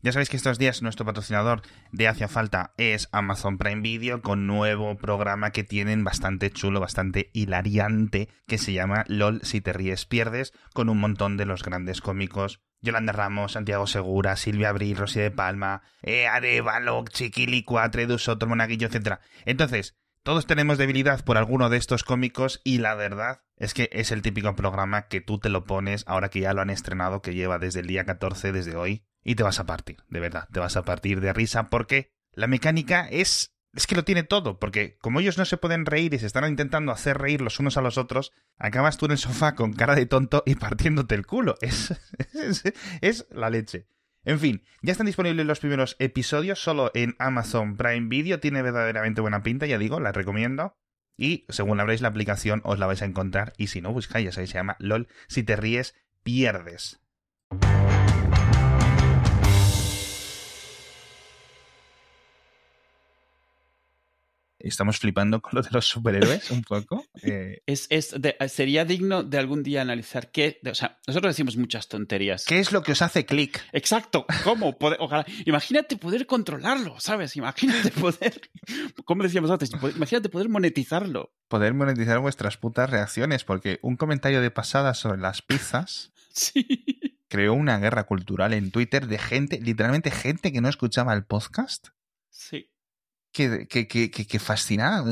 Ya sabéis que estos días nuestro patrocinador de Hacia Falta es Amazon Prime Video con nuevo programa que tienen bastante chulo, bastante hilariante, que se llama LOL si te ríes pierdes, con un montón de los grandes cómicos. Yolanda Ramos, Santiago Segura, Silvia Abril, Rosy de Palma, eh, Arevalo, Chiquilicua, Tredu Soto, Monaguillo, etc. Entonces, todos tenemos debilidad por alguno de estos cómicos y la verdad es que es el típico programa que tú te lo pones ahora que ya lo han estrenado, que lleva desde el día 14, desde hoy, y te vas a partir, de verdad, te vas a partir de risa porque la mecánica es es que lo tiene todo, porque como ellos no se pueden reír y se están intentando hacer reír los unos a los otros, acabas tú en el sofá con cara de tonto y partiéndote el culo. Es, es, la leche. En fin, ya están disponibles los primeros episodios solo en Amazon Prime Video. Tiene verdaderamente buena pinta, ya digo, la recomiendo. Y según abréis la aplicación os la vais a encontrar. Y si no, buscáis, ya sabéis, se llama LOL. Si te ríes, pierdes. Estamos flipando con lo de los superhéroes un poco. Eh, es, es sería digno de algún día analizar qué. o sea, nosotros decimos muchas tonterías. ¿Qué es lo que os hace clic? Exacto. ¿Cómo? ojalá. Imagínate poder controlarlo, ¿sabes? Imagínate poder. Como decíamos antes, imagínate poder monetizarlo. Poder monetizar vuestras putas reacciones, porque un comentario de pasada sobre las pizzas. sí creó una guerra cultural en Twitter de gente, literalmente gente que no escuchaba el podcast. Sí que, que, que, que fascinaba.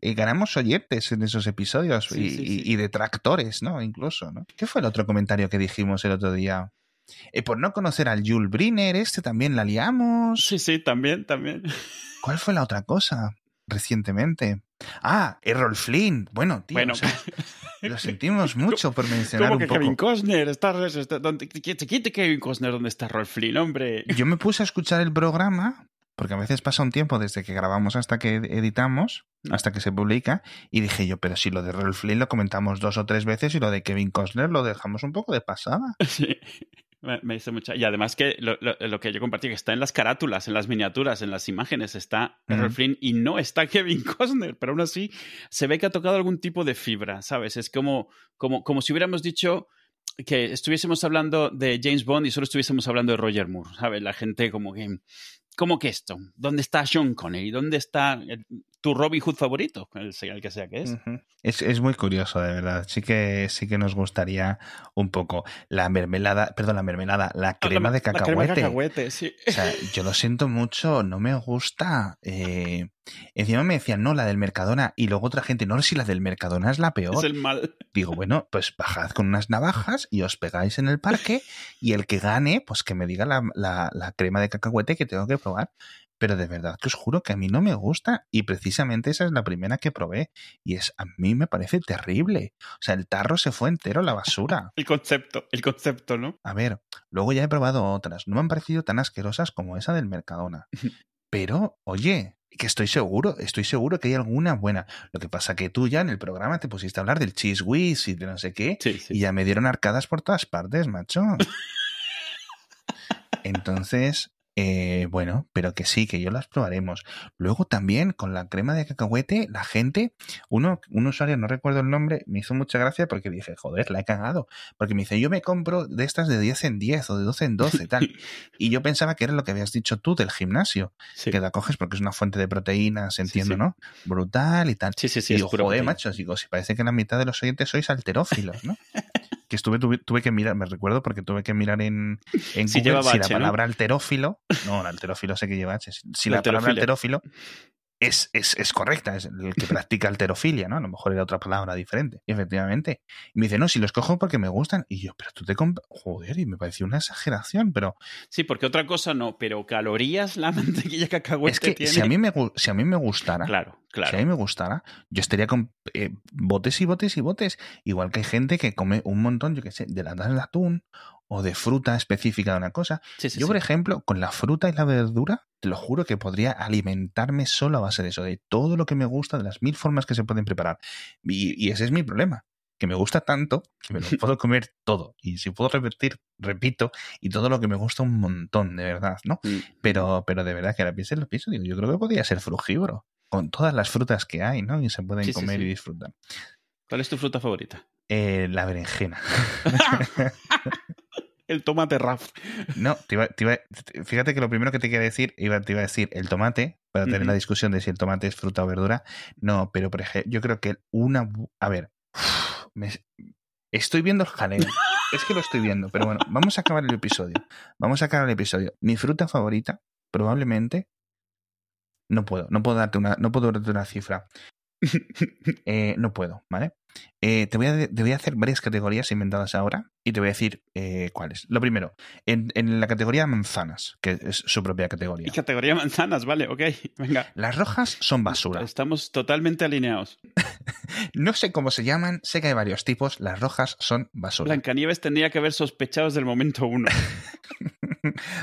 Ganamos oyentes en esos episodios y, detractores, ¿no? Incluso, ¿no? ¿Qué fue el otro comentario que dijimos el otro día? Eh, por no conocer al Jules Briner, este también la liamos. Sí, sí, también, también. ¿Cuál fue la otra cosa recientemente? Ah, Errol Flynn. Bueno, tío. Bueno. lo sentimos mucho por mencionar ¿Cómo que un poco. Kevin Costner? Está, quite Kevin Costner donde está Errol Flynn, hombre. Yo me puse a escuchar el programa porque a veces pasa un tiempo desde que grabamos hasta que editamos, hasta que se publica, y dije yo, pero si lo de Rolf Flynn lo comentamos dos o tres veces y lo de Kevin Costner lo dejamos un poco de pasada. Sí. Me, hizo mucha. Y además que lo, que yo compartí, que está en las carátulas, en las miniaturas, en las imágenes, está Errol Flynn y no está Kevin Costner, pero aún así se ve que ha tocado algún tipo de fibra, ¿sabes? Es como, como, como si hubiéramos dicho que estuviésemos hablando de James Bond y solo estuviésemos hablando de Roger Moore, ¿sabes? La gente como que ¿Cómo que esto? ¿Dónde está Sean Connery? ¿Dónde está tu Robin Hood favorito? El, que sea que es. es. es. muy curioso, de verdad. Sí que, sí que nos gustaría un poco la mermelada, perdón, la mermelada, la ah, crema de cacahuete. La crema de cacahuete, sí. O sea, yo lo siento mucho, no me gusta. Eh, encima me decían, no, la del Mercadona. Y luego otra gente, no, si la del Mercadona es la peor. Es el mal. Digo, bueno, pues bajad con unas navajas y os pegáis en el parque y el que gane, pues que me diga la, la, la crema de cacahuete que tengo que probar. Pero de verdad que os juro que a mí no me gusta y precisamente esa es la primera que probé y es a mí me parece terrible. O sea, el tarro se fue entero a la basura. el concepto, el concepto, ¿no? A ver, luego ya he probado otras, no me han parecido tan asquerosas como esa del Mercadona. Pero, oye, que estoy seguro, estoy seguro que hay alguna buena. Lo que pasa que tú ya en el programa te pusiste a hablar del cheese whiz y de no sé qué y ya me dieron arcadas por todas partes, macho. Entonces, eh, bueno, pero que sí, que yo las probaremos. Luego también con la crema de cacahuete, la gente, uno, un usuario, no recuerdo el nombre, me hizo mucha gracia porque dije, joder, la he cagado. Porque me dice, yo me compro de estas de 10 en 10 o de 12 en 12 tal. y yo pensaba que era lo que habías dicho tú del gimnasio, que la coges porque es una fuente de proteínas, entiendo, ¿no? Brutal y tal. Sí, sí, sí. Y digo, joder, macho, digo, si parece que la mitad de los oyentes sois alterófilos, ¿no? que estuve, tuve, que mirar, me recuerdo porque tuve que mirar en, en si Google si la palabra alterófilo, no, el alterófilo sé que lleva H, si la palabra alterófilo es, es, es, correcta, es el que practica alterofilia, ¿no? A lo mejor era otra palabra diferente. Y efectivamente. Y me dice, no, si los cojo porque me gustan. Y yo, pero tú te compras. Joder, y me pareció una exageración, pero. Sí, porque otra cosa no, pero calorías la mantequilla cacahuete es que tiene. Si a, mí me, si a mí me gustara. Claro, claro. Si a mí me gustara, yo estaría con eh, botes y botes y botes. Igual que hay gente que come un montón, yo qué sé, de latas de atún o de fruta específica de una cosa. Yo, por ejemplo, con la fruta y la verdura, te lo juro que podría alimentarme solo a base de eso, de todo lo que me gusta, de las mil formas que se pueden preparar. Y, ese es mi problema, que me gusta tanto que me lo puedo comer todo. Y si puedo repetir, repito, y todo lo que me gusta un montón, de verdad, ¿no? Mm. Pero, pero de verdad que ahora pienso, lo pienso, digo, yo creo que podría ser frugívoro, con todas las frutas que hay, ¿no? Y se pueden comer y disfrutar. ¿Cuál es tu fruta favorita? Eh, la berenjena. el tomate Raf. No, fíjate que lo primero que te quería decir, iba, te iba a decir el tomate, para tener la discusión de si el tomate es fruta o verdura. No, pero por ejemplo, yo creo que una. A ver, estoy viendo el jaleo. es que lo estoy viendo, pero bueno, vamos a acabar el episodio. Vamos a acabar el episodio. Mi fruta favorita, probablemente. No puedo, no puedo darte una, no puedo darte una cifra. Eh, no puedo, ¿vale? Eh, te, voy a, te, voy a, hacer varias categorías inventadas ahora y te voy a decir eh, cuáles. Lo primero, en, en, la categoría manzanas, que es su propia categoría. Y categoría manzanas, vale, ok, venga. Las rojas son basura. Estamos totalmente alineados. no sé cómo se llaman, sé que hay varios tipos, las rojas son basura. Blancanieves tendría que haber sospechado desde el momento uno.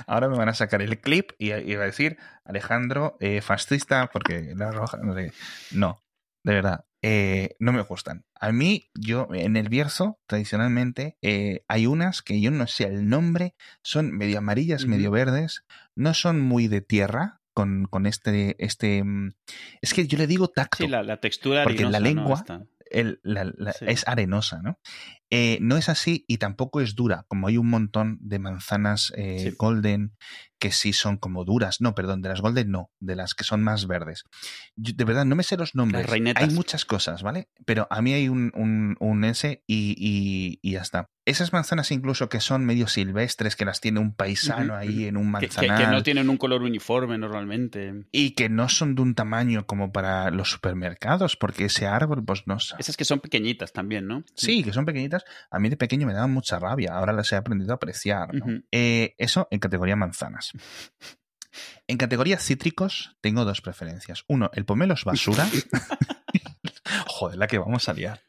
Ahora me van a sacar el clip y, y va a decir Alejandro fascista porque la roja no sé. No, de verdad, eh, no me gustan. A mí, yo, en el Bierzo, tradicionalmente, eh, hay unas que yo no sé el nombre, son medio amarillas, medio verdes, no son muy de tierra, con, con, este, este... Mm, es que yo le digo tacto. Sí, la, textura Porque la lengua es arenosa, ¿no? Eh, no es así y tampoco es dura, como hay un montón de manzanas golden que sí son como duras. No, perdón, de las golden no, de las que son más verdes. de verdad, no me sé los nombres. Hay muchas cosas, ¿vale? Pero a mí hay un, un, un S y, y, ya está. Esas manzanas incluso que son medio silvestres, que las tiene un paisano ahí en un manzanar. Que, no tienen un color uniforme normalmente. Y que no son de un tamaño como para los supermercados, porque ese árbol, pues no sé. Esas que son pequeñitas también, ¿no? Sí, que son pequeñitas. A mí de pequeño me daban mucha rabia, ahora las he aprendido a apreciar. Eh, eso en categoría manzanas. En categoría cítricos tengo dos preferencias. Uno, el pomelo es basura. Joder, la que vamos a liar.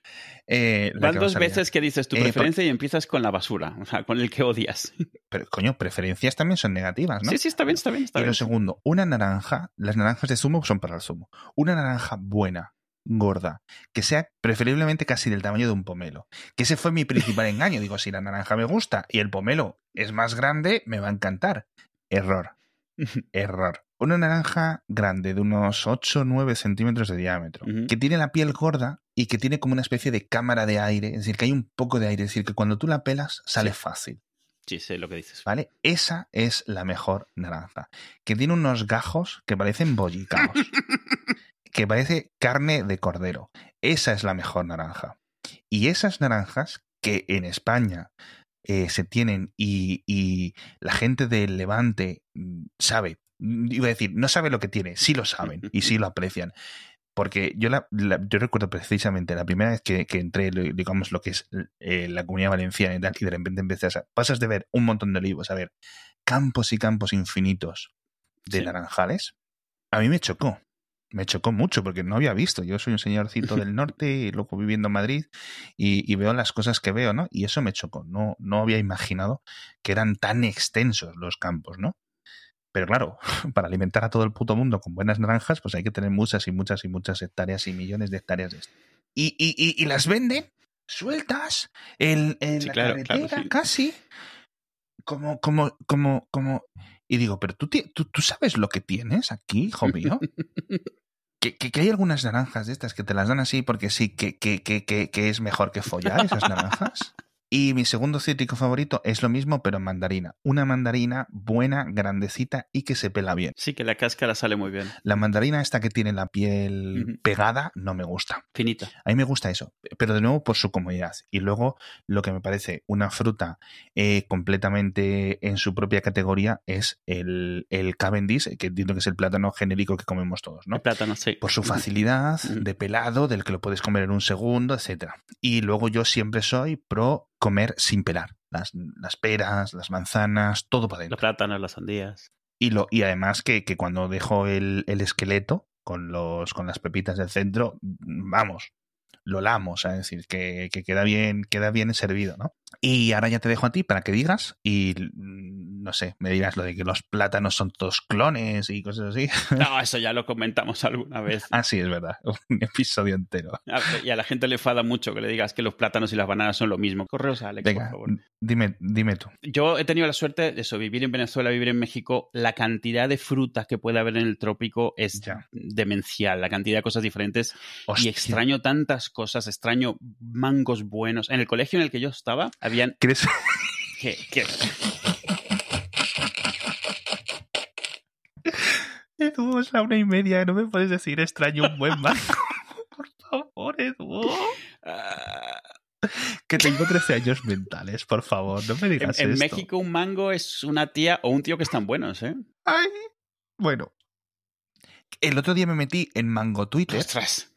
Eh, Van dos veces que dices tu eh, preferencia y empiezas con la basura, o sea, con el que odias. Pero, coño, preferencias también son negativas, ¿no? Sí, sí, está bien, está bien. Está y lo segundo, una naranja, las naranjas de zumo son para el zumo. Una naranja buena, gorda, que sea preferiblemente casi del tamaño de un pomelo. Que ese fue mi principal engaño. Digo, si la naranja me gusta y el pomelo es más grande, me va a encantar. Error. Error. Una naranja grande de unos 8 o 9 centímetros de diámetro, que tiene la piel gorda y que tiene como una especie de cámara de aire, es decir, que hay un poco de aire, es decir, que cuando tú la pelas sale fácil. Sí, sé lo que dices. ¿Vale? Esa es la mejor naranja. Que tiene unos gajos que parecen bollicaos. que parece carne de cordero. Esa es la mejor naranja. Y esas naranjas que en España eh, se tienen y, la gente del Levante mm, sabe, mm, iba a decir, no sabe lo que tiene, sí lo saben y sí lo aprecian. Porque yo, la, yo recuerdo precisamente la primera vez que, entré, digamos, lo que es eh, la comunidad valenciana y tal, y de repente empecé a... Pasas de ver un montón de olivos a ver campos y campos infinitos de naranjales. A mí me chocó me chocó mucho porque no había visto. Yo soy un señorcito del norte y luego viviendo en Madrid y, veo las cosas que veo, ¿no? Y eso me chocó. No, no había imaginado que eran tan extensos los campos, ¿no? Pero claro, para alimentar a todo el puto mundo con buenas naranjas, pues hay que tener muchas y muchas y muchas hectáreas y millones de hectáreas de esto. Y, y, y, las venden sueltas en, la carretera casi. Como, como, como, como. Y digo, pero tú, tú, tú sabes lo que tienes aquí, hijo mío. Que, hay algunas naranjas de estas que te las dan así porque sí, que, que, que, que es mejor que follar esas naranjas. Y mi segundo cítrico favorito es lo mismo, pero en mandarina. Una mandarina buena, grandecita y que se pela bien. Sí, que la cáscara sale muy bien. La mandarina esta que tiene la piel pegada no me gusta. Finita. A mí me gusta eso, pero de nuevo por su comodidad. Y luego lo que me parece una fruta eh, completamente en su propia categoría es el, el Cavendish, que entiendo que es el plátano genérico que comemos todos, ¿no? El plátano, sí. Por su facilidad de pelado, del que lo puedes comer en un segundo, etcétera. Y luego yo siempre soy pro comer sin pelar. Las, las peras, las manzanas, todo para adentro. Los plátanos, las sandías. Y, lo, y además que, que cuando dejo el, el, esqueleto con, los, con las pepitas del centro, vamos, lo lamos, es decir, que, que, queda bien, queda bien servido, ¿no? Y ahora ya te dejo a ti para que digas y no sé, me dirás lo de que los plátanos son todos clones y cosas así. No, eso ya lo comentamos alguna vez. ah, sí, es verdad. Un episodio entero. Y a la gente le fada mucho que le digas que los plátanos y las bananas son lo mismo. Correos a Alex, por favor. Dime, dime tú. Yo he tenido la suerte de eso, vivir en Venezuela, vivir en México. La cantidad de frutas que puede haber en el trópico es demencial. La cantidad de cosas diferentes. Y extraño tantas cosas. Extraño mangos buenos. En el colegio en el que yo estaba, habían. ¿Qué, qué? Edu, es la una y media, no me puedes decir extraño un buen mango. Por favor, Edu. Ah, Que tengo 13 años mentales, por favor, no me en digas en esto. México un mango es una tía o un tío que están buenos, ¿eh? Ay, bueno. El otro día me metí en Mango Twitter Ostras.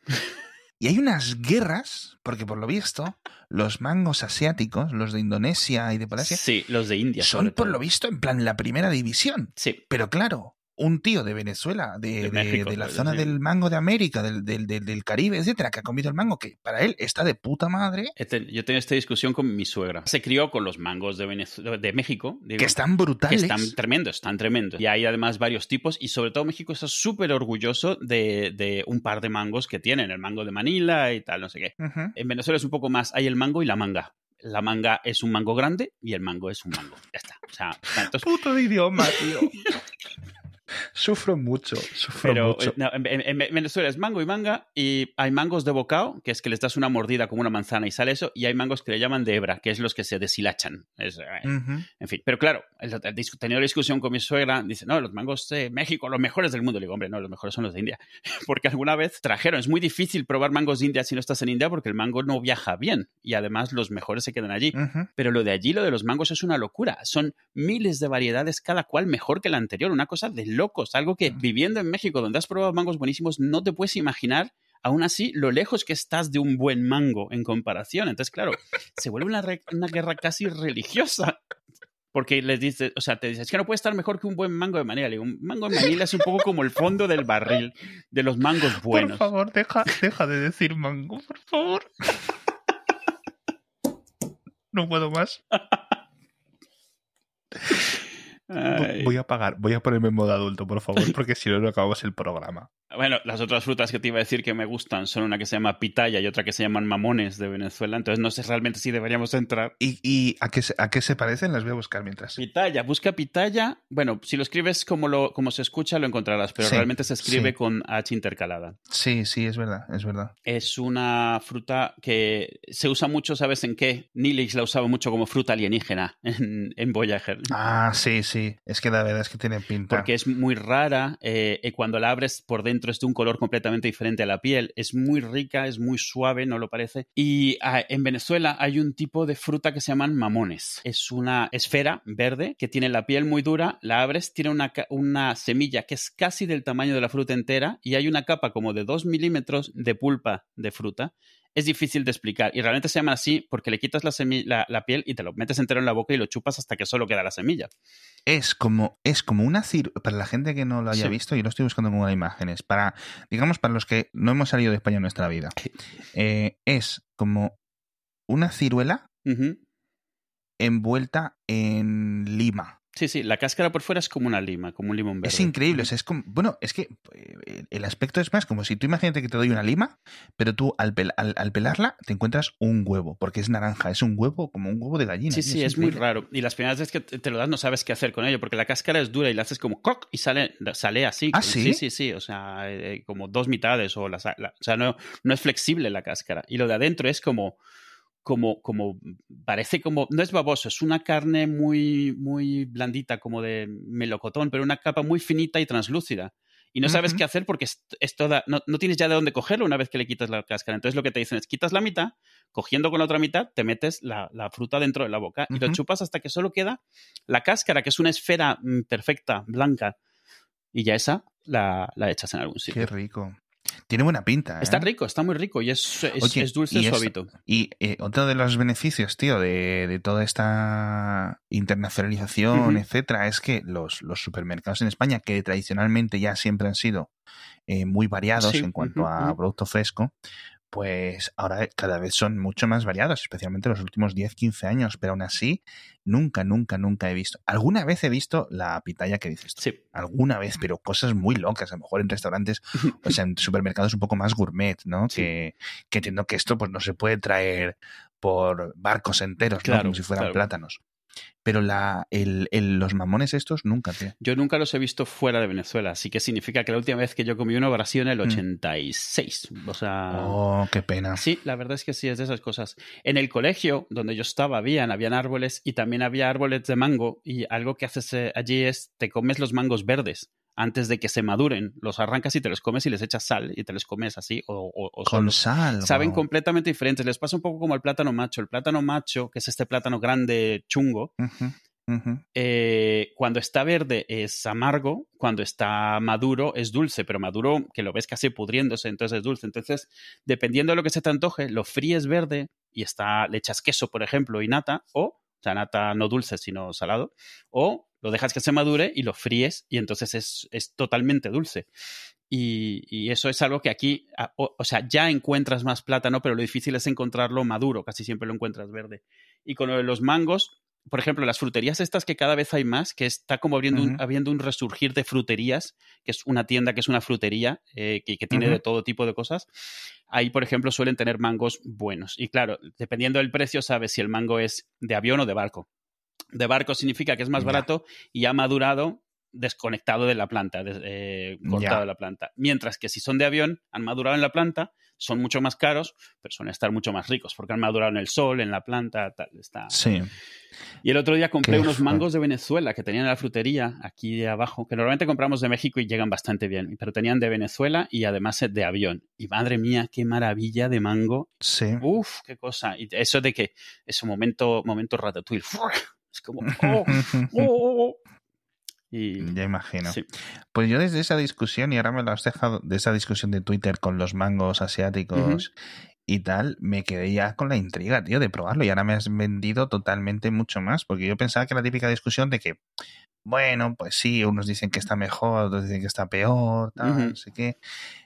Y hay unas guerras, porque por lo visto, los mangos asiáticos, los de Indonesia y de Malasia, Sí, los de India. son por todo. lo visto en plan la primera división. Sí. Pero claro, un tío de Venezuela, de, De de- México, de la pues, zona del mango de América, del, del, del, del Caribe, etcétera, que ha comido el mango, que para él está de puta madre, ten- Yo tengo esta discusión con mi suegra. Se crió con los mangos de, Venez- de México. digo, que están que brutales. están tremendos, están tremendos. Y hay además varios tipos y sobre todo México está súper orgulloso de, de un par de mangos que tienen, el mango de Manila y tal, no sé qué. En Venezuela es un poco más, hay el mango y la manga. La manga es un mango grande y el mango es un mango. Ya está. O sea, entonces, Puto idioma, tío. sufro mucho, sufro Pero mucho. eh, no, en, en- en Venezuela es mango y manga y hay mangos de bocao, que es que les das una mordida como una manzana y sale eso, y hay mangos que le llaman de hebra, que es los que se deshilachan. Es, eh. En fin, pero claro, el, tenía la discusión con mi suegra, dice, no, los mangos de México, los mejores del mundo. Le digo, hombre, no, los mejores son los de India. Porque alguna vez trajeron, es muy difícil probar mangos de India si no estás en India porque el mango no viaja bien y además los mejores se quedan allí. Pero lo de allí, lo de los mangos, es una locura. Son miles de variedades, cada cual mejor que la anterior. Una cosa de locos. Algo que viviendo en México, donde has probado mangos buenísimos, no te puedes imaginar, aún así, lo lejos que estás de un buen mango en comparación. Entonces, claro, se vuelve una, guerra casi religiosa. Porque les dices, o sea, te dices, es que no puede estar mejor que un buen mango de Manila. Le digo, un mango de Manila es un poco como el fondo del barril de los mangos buenos. Por favor, deja, deja de decir mango, por favor. No puedo más. Ay. Voy a pagar, voy a ponerme en modo adulto, por favor, porque si no, no acabamos el programa. Bueno, las otras frutas que te iba a decir que me gustan son una que se llama pitaya y otra que se llaman mamones de Venezuela. Entonces no sé realmente si deberíamos entrar. ¿Y, y a, qué se, a qué se parecen? Las voy a buscar mientras. Pitaya, busca pitaya. Bueno, si lo escribes como, lo, como se escucha, lo encontrarás, pero Sí, realmente se escribe sí. con H intercalada. Sí, sí, es verdad, es verdad. Es una fruta que se usa mucho, ¿sabes en qué? Nilix la usaba mucho como fruta alienígena en, en Voyager. Ah, sí, sí. Es que la verdad es que tiene pinta. porque es muy rara eh, y cuando la abres por dentro es de un color completamente diferente a la piel. Es muy rica, es muy suave, ¿no lo parece? Y ah, en Venezuela hay un tipo de fruta que se llaman mamones. Es una esfera verde que tiene la piel muy dura, la abres, tiene una, una semilla que es casi del tamaño de la fruta entera y hay una capa como de 2 milímetros de pulpa de fruta. Es difícil de explicar y realmente se llama así porque le quitas la, la, la piel y te lo metes entero en la boca y lo chupas hasta que solo queda la semilla. Es como, es como una ciruela, para la gente que no lo haya Sí. visto, y lo estoy buscando con imágenes, para, digamos, para los que no hemos salido de España en nuestra vida, eh, es como una ciruela envuelta en lima. Sí, sí, la cáscara por fuera es como una lima, como un limón verde. Es increíble, o sea, es como, bueno, es que eh, el aspecto es más como si tú imagínate que te doy una lima, pero tú al, pel- al- al pelarla te encuentras un huevo, porque es naranja, es un huevo como un huevo de gallina. Sí, sí, es muy raro. Y las primeras veces que te lo das no sabes qué hacer con ello, porque la cáscara es dura y la haces como ¡croc! y sale, sale así. ¿Ah, sí? Sí, sí, sí. O sea, eh, como dos mitades. O, la, la- o sea, no, no es flexible la cáscara. Y lo de adentro es como. Como, como, parece como, no es baboso, es una carne muy, muy blandita, como de melocotón, pero una capa muy finita y translúcida. Y no sabes qué hacer porque es, es toda, no, no tienes ya de dónde cogerlo una vez que le quitas la cáscara. Entonces lo que te dicen es, quitas la mitad, cogiendo con la otra mitad, te metes la, la fruta dentro de la boca y lo chupas hasta que solo queda la cáscara, que es una esfera mm, perfecta, blanca. Y ya esa la, la echas en algún sitio. Qué rico. Tiene buena pinta. ¿eh? Está rico, está muy rico y es, es, Oye, es dulce, y suavito. Y eh, otro de los beneficios, tío, de, de toda esta internacionalización, etcétera, es que los, los supermercados en España, que tradicionalmente ya siempre han sido eh, muy variados Sí, en cuanto a producto fresco, pues ahora cada vez son mucho más variados, especialmente en los últimos 10, 15 años, pero aún así, nunca, nunca, nunca he visto. Alguna vez he visto la pitaya que dices tú. Sí, Alguna vez, pero cosas muy locas, a lo mejor en restaurantes, o sea, en supermercados un poco más gourmet, ¿no? Sí. Que, que entiendo que esto pues no se puede traer por barcos enteros, ¿no? Claro, Como si fueran claro. plátanos. Pero la, el, los mamones estos nunca, tío. Yo nunca los he visto fuera de Venezuela, así que significa que la última vez que yo comí uno habrá sido en el 86. Mm. O sea. Oh, qué pena. Sí, la verdad es que sí, es de esas cosas. En el colegio donde yo estaba, habían, habían árboles y también había árboles de mango. Y algo que haces eh, allí es te comes los mangos verdes antes de que se maduren. Los arrancas y te los comes y les echas sal y te los comes así o, con sal. Saben completamente diferentes. Les pasa un poco como el plátano macho. El plátano macho, que es este plátano grande chungo, eh, cuando está verde es amargo, cuando está maduro es dulce, pero maduro que lo ves casi pudriéndose, entonces es dulce. Entonces, dependiendo de lo que se te antoje, lo fríes verde y está, le echas queso, por ejemplo, y nata, o, o sea, nata no dulce, sino salado, o lo dejas que se madure y lo fríes y entonces es, totalmente dulce. Y, eso es algo que aquí, o, sea, ya encuentras más plátano, pero lo difícil es encontrarlo maduro, casi siempre lo encuentras verde. Y con los mangos, por ejemplo, las fruterías estas que cada vez hay más, que está como habiendo, un, habiendo un resurgir de fruterías, que es una tienda que es una frutería, eh, que, tiene de todo tipo de cosas. Ahí, por ejemplo, suelen tener mangos buenos. Y claro, dependiendo del precio, sabes si el mango es de avión o de barco de barco significa que es más barato y ha madurado desconectado de la planta, eh, cortado de la planta. Mientras que si son de avión, han madurado en la planta, son mucho más caros, pero suelen estar mucho más ricos, porque han madurado en el sol, en la planta, tal. Está... Sí. Y el otro día compré unos mangos de Venezuela que tenían en la frutería, aquí de abajo, que normalmente compramos de México y llegan bastante bien, pero tenían de Venezuela y además de avión. Y madre mía, qué maravilla de mango. Sí. Uf, qué cosa. Y eso de que ese momento, momento ratatouille, es como, oh, oh, oh, y, ya imagino. Pues yo desde esa discusión, y ahora me lo has dejado, de esa discusión de Twitter con los mangos asiáticos y tal, me quedé ya con la intriga, tío, de probarlo. Y ahora me has vendido totalmente mucho más, porque yo pensaba que la típica discusión de que, bueno, pues sí, unos dicen que está mejor, otros dicen que está peor, tal, no sé qué.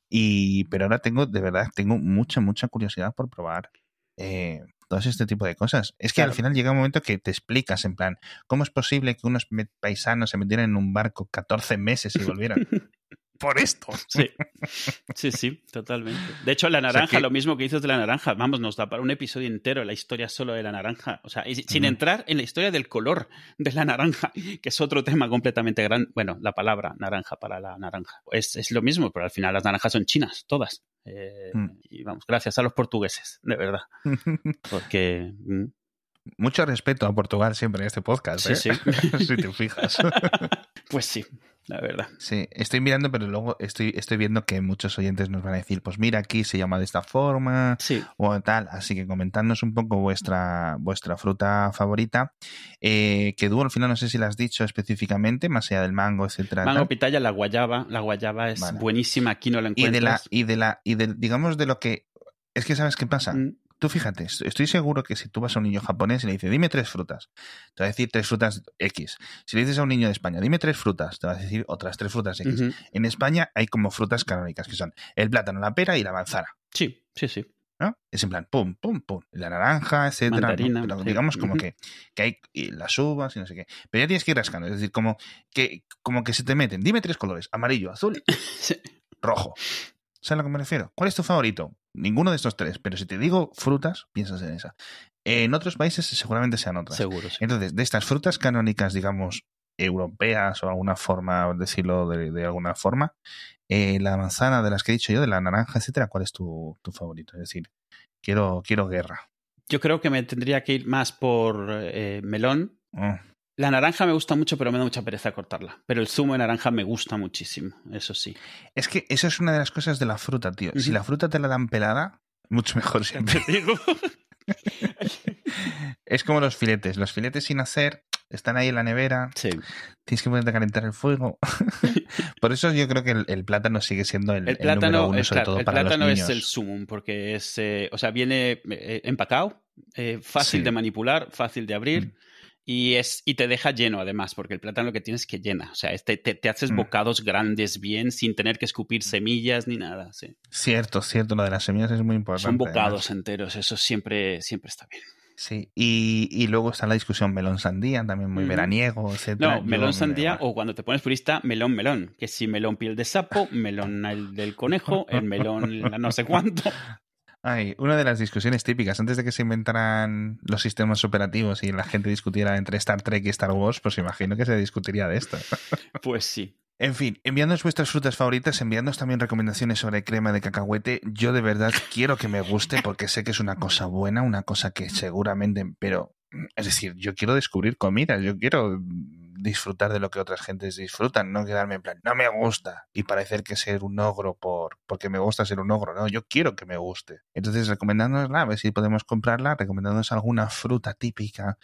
Y, pero ahora tengo, de verdad, tengo mucha, mucha curiosidad por probar. Eh, todo este tipo de cosas. Es que al final llega un momento que te explicas en plan, ¿cómo es posible que unos paisanos se metieran en un barco 14 meses y volvieran? por esto. Sí, sí, sí, totalmente. De hecho, la naranja, lo mismo que dices de la naranja, vamos, nos da para un episodio entero la historia solo de la naranja. O sea, sin entrar en la historia del color de la naranja, que es otro tema completamente grande. Bueno, la palabra naranja para la naranja. Es, es lo mismo, pero al final las naranjas son chinas, todas. Eh, mm. Y vamos, gracias a los portugueses, de verdad. Porque. Mm. Mucho respeto a Portugal siempre en este podcast, ¿eh? sí. si te fijas. pues sí, la verdad. Sí, estoy mirando, pero luego estoy, estoy viendo que muchos oyentes nos van a decir, pues mira, aquí se llama de esta forma o tal. Así que comentadnos un poco vuestra, vuestra fruta favorita. Eh, que tú al final no sé si la has dicho específicamente, más allá del mango, etcétera. Mango, pitaya, la guayaba. La guayaba es buenísima, aquí no la encuentras. Y de la, y de la, y de, digamos de lo que es que sabes qué pasa. Mm. Tú fíjate, estoy seguro que si tú vas a un niño japonés y le dices, dime tres frutas, te va a decir tres frutas X. Si le dices a un niño de España, dime tres frutas, te va a decir otras tres frutas X. En España hay como frutas canónicas, que son el plátano, la pera y la manzana. Sí, sí, sí. ¿no? Es en plan, pum, pum, pum. La naranja, etcétera. digamos como que, que, hay las uvas y no sé qué. Pero ya tienes que ir rascando. Es decir, como que, como que se te meten. Dime tres colores: amarillo, azul, rojo. ¿Sabes a lo que me refiero? ¿Cuál es tu favorito? Ninguno de estos tres, pero si te digo frutas, piensas en esa. En otros países seguramente sean otras. Seguro. Entonces, de estas frutas canónicas, digamos, europeas o alguna forma, decirlo de, alguna forma, eh, la manzana de las que he dicho yo, de la naranja, etcétera, ¿cuál es tu, favorito? Es decir, quiero, quiero guerra. Yo creo que me tendría que ir más por eh, melón. Oh. La naranja me gusta mucho, pero me da mucha pereza cortarla. Pero el zumo de naranja me gusta muchísimo, eso sí. Es que eso es una de las cosas de la fruta, tío. Si la fruta te la dan pelada, mucho mejor siempre. digo. es como los filetes. Los filetes sin hacer están ahí en la nevera. Sí. Tienes que ponerte a calentar el fuego. Por eso yo creo que el, plátano sigue siendo el, plátano, número uno, sobre todo para los niños. El plátano es el sumum, porque es, eh, o sea, viene eh, empacado, eh, fácil de manipular, fácil de abrir. Mm. Y, es, y te deja lleno además, porque el plátano lo que tienes es que llena. O sea, te, te, haces mm. bocados grandes bien sin tener que escupir semillas ni nada. Sí. Cierto, cierto. Lo de las semillas es muy importante. Son bocados enteros. Eso siempre, siempre está bien. Sí, y, y, luego está la discusión melón-sandía, también muy veraniego, etc. No, melón-sandía o cuando te pones purista, melón-melón. Que si melón piel de sapo, melón el del conejo, el melón no sé cuánto. Ay, una de las discusiones típicas, antes de que se inventaran los sistemas operativos y la gente discutiera entre Star Trek y Star Wars, pues imagino que se discutiría de esto. Pues sí. En fin, enviándonos vuestras frutas favoritas, enviándonos también recomendaciones sobre crema de cacahuete. Yo de verdad quiero que me guste porque sé que es una cosa buena, una cosa que seguramente, pero es decir, yo quiero descubrir comida, yo quiero disfrutar de lo que otras gentes disfrutan, no quedarme en plan, no me gusta y parecer que ser un ogro por porque me gusta ser un ogro, no, yo quiero que me guste. Entonces, recomendándonosla, a ver si podemos comprarla, recomendándonos alguna fruta típica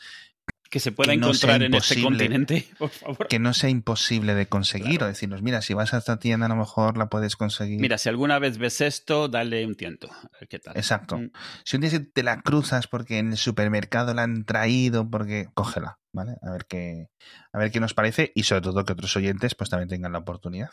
que se pueda encontrar en este continente, por favor. Que no sea imposible de conseguir, o decirnos, mira, si vas a esta tienda a lo mejor la puedes conseguir. Mira, si alguna vez ves esto, dale un tiento, a ver qué tal. Exacto. Mm. Si un día te la cruzas porque en el supermercado la han traído, porque cógela, ¿vale? A ver qué, a ver qué nos parece y sobre todo que otros oyentes pues también tengan la oportunidad.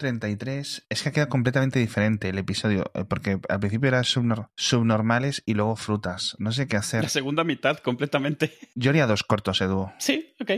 1.33 es que ha quedado completamente diferente el episodio, eh, porque al principio era subnormales y luego frutas. No sé qué hacer. La segunda mitad completamente. Yo haría dos cortos, Edu. Sí, ok.